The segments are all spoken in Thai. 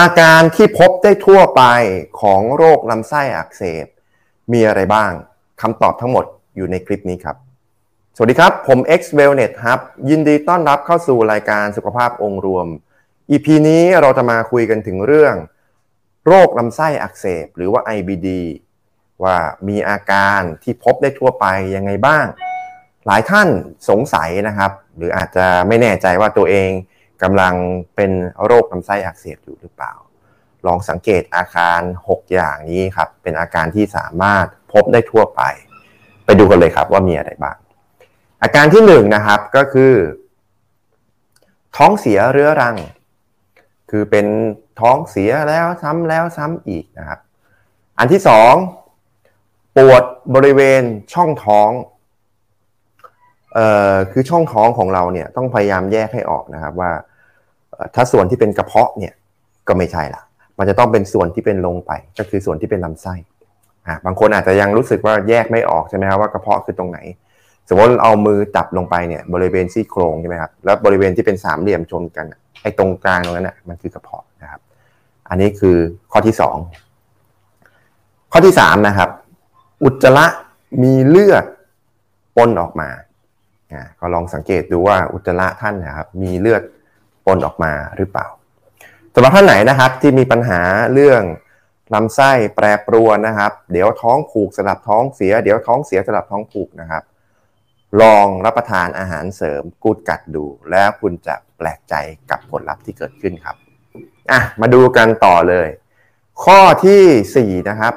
อาการที่พบได้ทั่วไปของโรคลำไส้อักเสบ มีอะไรบ้างคำตอบทั้งหมดอยู่ในคลิปนี้ครับ สวัสดีครับ ผม X Wellness ครับ ยินดีต้อนรับเข้าสู่รายการสุขภาพองค์รวม EP นี้เราจะมาคุยกันถึงเรื่อง โรคลำไส้อักเสบ หรือว่า IBD ว่ามีอาการที่พบได้ทั่วไปยังไงบ้าง หลายท่านสงสัยนะครับ หรืออาจจะไม่แน่ใจว่าตัวเอง กำลังเป็นโรคลำไส้อักเสบอยู่หรือเปล่า ลองสังเกตอาการ 6 อย่างนี้ครับ เป็นอาการที่สามารถพบได้ทั่วไป ไปดูกันเลยครับว่ามีอะไรบ้าง อาการที่1นนะครับก็คือ ท้องเสียเรื้อรัง คือเป็นท้องเสียแล้วซ้ำแล้วซ้ำอีกนะครับ อันที่สองปวดบริเวณช่องท้องเอ่อคือช่องท้องของเราเนี่ยต้องพยายามแยกให้ออกนะครับว่า ถ้าส่วนที่เป็นกระเพาะเนี่ยก็ไม่ใช่ละมันจะต้องเป็นส่วนที่เป็นลงไป ก็คือส่วนที่เป็นลำไส้อ่าบางคนอาจจะยังรู้สึกว่าแยกไม่ออกใช่ไหมครับว่ากระเพาะคือตรงไหน สมมติเอามือจับลงไปเนี่ยบริเวณซี่โครงใช่ไหมครับแล้วบริเวณที่เป็นสามเหลี่ยมชนกันไอ้ตรงกลางตรงนั้นน่ะมันคือกระเพาะนะครับ อันนี้คือข้อที่สองข้อที่สามนะครับ อุจจาระมีเลือดปนออกมาก็ลองสังเกตดูว่าอุจจาระท่านนะครับ มีเลือด นออกมาหรือเปล่าสำหรับท่านไหนนะครับที่มีปัญหาเรื่องลำไส้แปรปรวนนะครับ เดี๋ยวท้องผูกสลับท้องเสีย เดี๋ยวท้องเสียสลับท้องผูกนะครับ ลองรับประทานอาหารเสริมกูดกัดดู แล้วคุณจะแปลกใจกับผลลัพธ์ที่เกิดขึ้นครับอะมาดูกันต่อเลย ข้อที่4นะครับ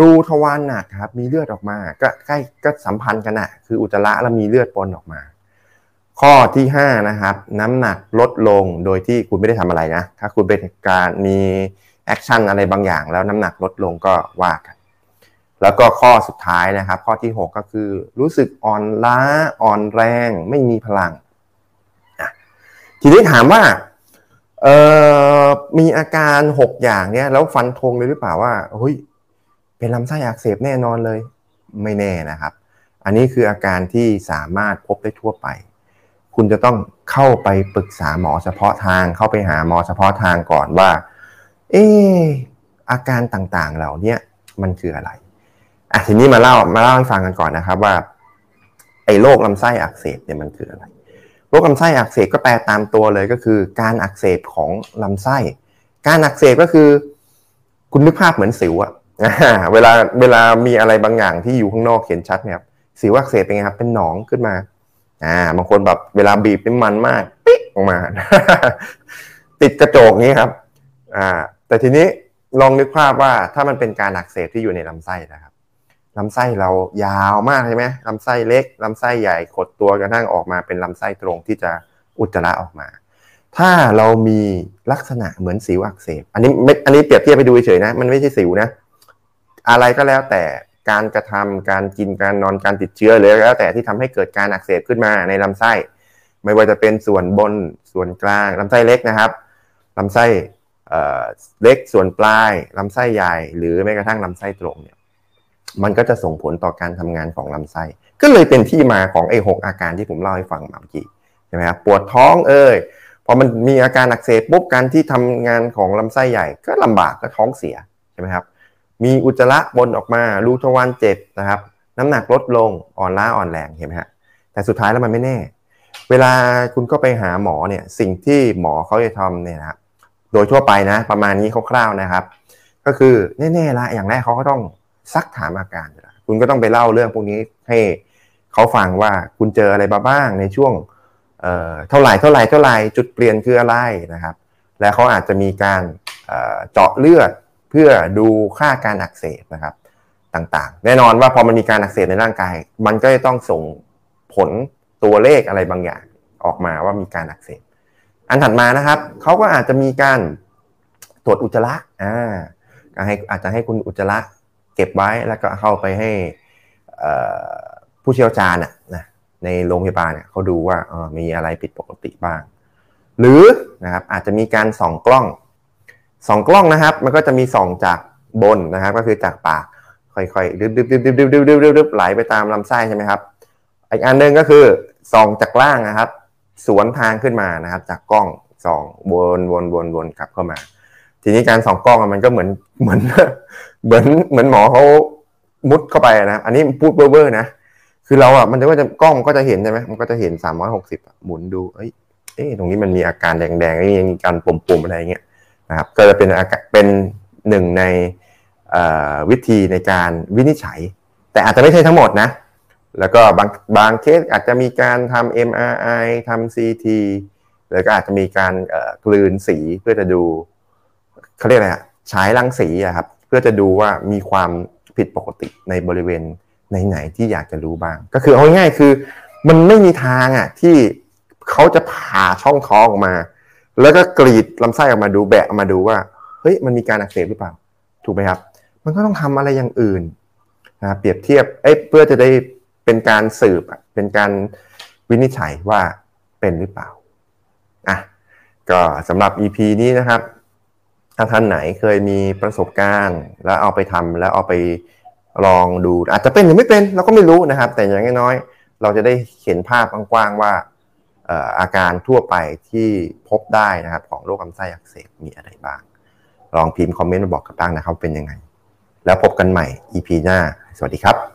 รูทวารหนักครับมีเลือดออกมา ก็ใกล้ก็สัมพันธ์กันอะคืออุจจาระแล้วมีเลือดปนออกมา ข้อที่5นะครับน้ำหนักลดลงโดยที่คุณไม่ได้ทำอะไรนะ ถ้าคุณเป็นการมี action อะไรบางอย่าง แล้วน้ำหนักลดลงก็ว่ากัน แล้วก็ข้อสุดท้ายนะครับ ข้อที่ 6 ก็คือรู้สึกอ่อนล้าอ่อนแรง ไม่มีพลัง ทีนี้ถามว่ามีอาการ 6 อย่างเนี้ยแล้วฟันธงเลยหรือเปล่าว่าเฮ้ยเป็นลำไส้อักเสบแน่นอนเลย ไม่แน่นะครับ อันนี้คืออาการที่สามารถพบได้ทั่วไป คุณจะต้องเข้าไปปรึกษาหมอเฉพาะทาง เข้าไปหาหมอเฉพาะทางก่อนว่า เอออาการต่างๆเหล่านี้มันคืออะไรอะทีนี้มาเล่ามาเล่าให้ฟังกันก่อนนะครับว่าไอ้โรคลำไส้อักเสบเนี่ยมันคืออะไรโรคลำไส้อักเสบก็แปลตามตัวเลยก็คือการอักเสบของลำไส้ การอักเสบก็คือ คุณนึกภาพเหมือนสิวอะเวลาเวลามีอะไรบางอย่างที่อยู่ข้างนอกเห็นชัดเนี่ยสิวอักเสบเป็นไงครับเป็นหนองขึ้นมา อ่าบางคนแบบเวลาบีบเป็นมันมากปิ๊กออกมา ติดกระจกนี้ครับอ่าแต่ทีนี้ลองนึกภาพว่าถ้ามันเป็นการอักเสบที่อยู่ในลำไส้นะครับลำไส้เรายาวมากใช่ไหมลำไส้เล็กลำไส้ใหญ่ขดตัวกระทั่งออกมาเป็นลำไส้ตรงที่จะอุจจาระออกมา ถ้าเรามีลักษณะเหมือนสิวอักเสบ อันนี้อันนี้เปรียบเทียบไปดูเฉยๆนะ มันไม่ใช่สิวนะ อะไรก็แล้วแต่ การกระทำการกินการนอนการติดเชื้อหรือแล้วแต่ที่ทำให้เกิดการอักเสบขึ้นมาในลำไส้ ไม่ว่าจะเป็นส่วนบนส่วนกลางลำไส้เล็กนะครับลำไส้เล็กส่วนปลายลำไส้ใหญ่ หรือแม้กระทั่งลำไส้ตรงเนี่ยมันก็จะส่งผลต่อการทำงานของลำไส้ ก็เลยเป็นที่มาของไอ้หกอาการที่ผมเล่าให้ฟังเมื่อกี้ใช่ไหมครับปวดท้องเอ่ยพอมันมีอาการอักเสบปุ๊บการที่ทำงานของลำไส้ใหญ่ ก็ลำบากก็ท้องเสียใช่ไหมครับ มีอุจจาระบนออกมา รูทวารเจ็บนะครับ น้ำหนักลดลงอ่อนล้าอ่อนแรงเห็นไหมฮะแต่สุดท้ายแล้วมันไม่แน่ เวลาคุณก็ไปหาหมอเนี่ยสิ่งที่หมอเขาจะทำเนี่ยนะครับโดยทั่วไปนะ ประมาณนี้คร่าวๆนะครับ ก็คือแน่ๆละอย่างแรกเขาก็ต้องซักถามอาการคุณก็ต้องไปเล่าเรื่องพวกนี้ให้เขาฟังว่าคุณเจออะไรมาบ้างในช่วงเเท่าไหร่เท่าไหร่เท่าไหร่จุดเปลี่ยนคืออะไรนะครับ และเขาอาจจะมีการเจาะเลือด พื่อดูค่าการอักเสบนะครับต่างๆ แน่นอนว่าพอมันมีการอักเสบในร่างกาย มันก็จะต้องส่งผลตัวเลขอะไรบางอย่างออกมาว่ามีการอักเสบ อันถัดมานะครับเขาก็อาจจะมีการตรวจอุจจาระอ่าให้อาจจะให้คุณอุจจาระเก็บไว้แล้วก็เข้าไปให้ผู้เชี่ยวชาญนะในโรงพยาบาลเนี่ยเขาดูว่ามีอะไรผิดปกติบ้าง หรือนะครับอาจจะมีการส่องกล้อง สองกล้องนะครับ มันก็จะมีส่องจากบนนะครับ ก็คือจากปากค่อยๆดึบดึบดึบดึบดึบดึบดึบดึบไหลไปตามลำไส้ใช่ไหมครับอีกอันหนึ่งก็คือส่องจากล่างนะครับ สวนทางขึ้นมานะครับ จากกล้องส่องวนวนวนวนกลับเข้ามา ทีนี้การส่องกล้องมันก็เหมือนเหมือนเหมือนเหมือนหมอเขามุดเข้าไปนะอันนี้พูดเบ้อๆนะคือเราอะมันจะว่าจะกล้องก็จะเห็นใช่ไหมมันก็จะเห็นสามร้อยหกสิบหมุนดูเอ้ยเอ๊ะตรงนี้มันมีอาการแดงๆมีการปุ่มๆอะไรเงี้ย นะครับก็จะเป็นเป็นหนึ่งในวิธีในการวินิจฉัย แต่อาจจะไม่ใช่ทั้งหมดนะแล้วก็บางบางเคสอาจจะมีการทำ MRI ทำ CT แล้วก็อาจจะมีการกลืนสีเพื่อจะดูเขาเรียกอะไรอะฉายรังสีอะครับ เพื่อจะดูว่ามีความผิดปกติในบริเวณไหนๆที่อยากจะรู้บ้าง ก็คือเอาง่ายๆคือ มันไม่มีทางอะที่เขาจะผ่าช่องท้องออกมา แล้วก็กรีดลำไส้ออกมาดูแบะออกมาดูว่าเฮ้ยมันมีการอักเสบหรือเปล่า ถูกไหมครับ มันก็ต้องทำอะไรอย่างอื่นนะเปรียบเทียบเอ้เพื่อจะได้เป็นการสืบเป็นการวินิจฉัยว่าเป็นหรือเปล่าอะก็สำหรับ EP นี้นะครับถ้าท่านไหนเคยมีประสบการณ์ แล้วเอาไปทำแล้วเอาไปลองดูอาจจะเป็นหรือไม่เป็นเราก็ไม่รู้นะครับ แต่อย่างน้อยๆเราจะได้เห็นภาพกว้างๆว่า อาการทั่วไปที่พบได้นะครับ ของโรคลำไส้อักเสบมีอะไรบ้าง ลองพิมพ์คอมเมนต์มาบอกกันบ้างนะครับเป็นยังไง แล้วพบกันใหม่ EP หน้า สวัสดีครับ